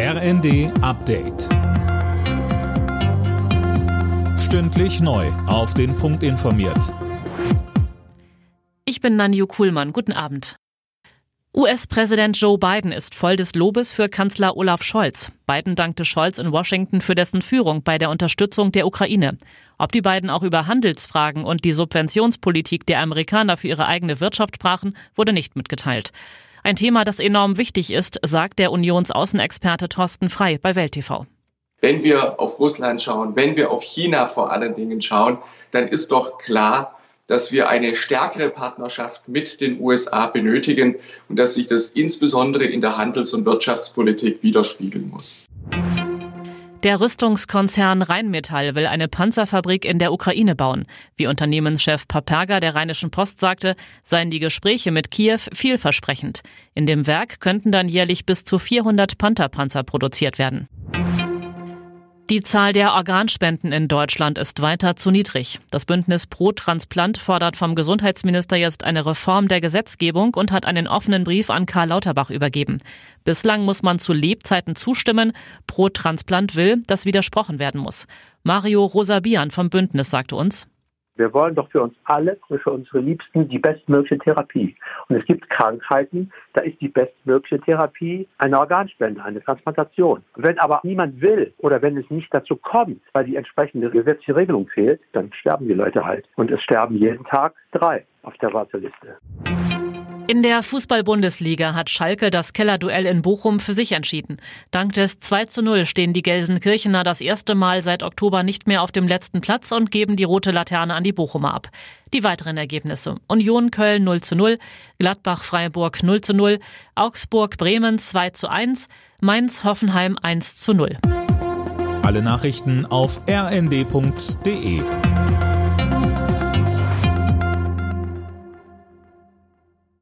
RND Update. Stündlich neu. Auf den Punkt informiert. Ich bin Nanju Kuhlmann. Guten Abend. US-Präsident Joe Biden ist voll des Lobes für Kanzler Olaf Scholz. Biden dankte Scholz in Washington für dessen Führung bei der Unterstützung der Ukraine. Ob die beiden auch über Handelsfragen und die Subventionspolitik der Amerikaner für ihre eigene Wirtschaft sprachen, wurde nicht mitgeteilt. Ein Thema, das enorm wichtig ist, sagt der Unionsaußenexperte Thorsten Frei bei Welt TV. Wenn wir auf Russland schauen, wenn wir auf China vor allen Dingen schauen, dann ist doch klar, dass wir eine stärkere Partnerschaft mit den USA benötigen und dass sich das insbesondere in der Handels- und Wirtschaftspolitik widerspiegeln muss. Der Rüstungskonzern Rheinmetall will eine Panzerfabrik in der Ukraine bauen. Wie Unternehmenschef Paperga der Rheinischen Post sagte, seien die Gespräche mit Kiew vielversprechend. In dem Werk könnten dann jährlich bis zu 400 Pantherpanzer produziert werden. Die Zahl der Organspenden in Deutschland ist weiter zu niedrig. Das Bündnis Pro Transplant fordert vom Gesundheitsminister jetzt eine Reform der Gesetzgebung und hat einen offenen Brief an Karl Lauterbach übergeben. Bislang muss man zu Lebzeiten zustimmen. Pro Transplant will, dass widersprochen werden muss. Mario Rosabian vom Bündnis sagte uns, wir wollen doch für uns alle für unsere Liebsten die bestmögliche Therapie. Und es gibt Krankheiten, da ist die bestmögliche Therapie eine Organspende, eine Transplantation. Wenn aber niemand will oder wenn es nicht dazu kommt, weil die entsprechende gesetzliche Regelung fehlt, dann sterben die Leute halt. Und es sterben jeden Tag drei auf der Warteliste. In der Fußball-Bundesliga hat Schalke das Kellerduell in Bochum für sich entschieden. Dank des 2 zu 0 stehen die Gelsenkirchener das erste Mal seit Oktober nicht mehr auf dem letzten Platz und geben die rote Laterne an die Bochumer ab. Die weiteren Ergebnisse. Union Köln 0 zu 0, Gladbach Freiburg 0 zu 0, Augsburg Bremen 2 zu 1, Mainz Hoffenheim 1 zu 0. Alle Nachrichten auf rnd.de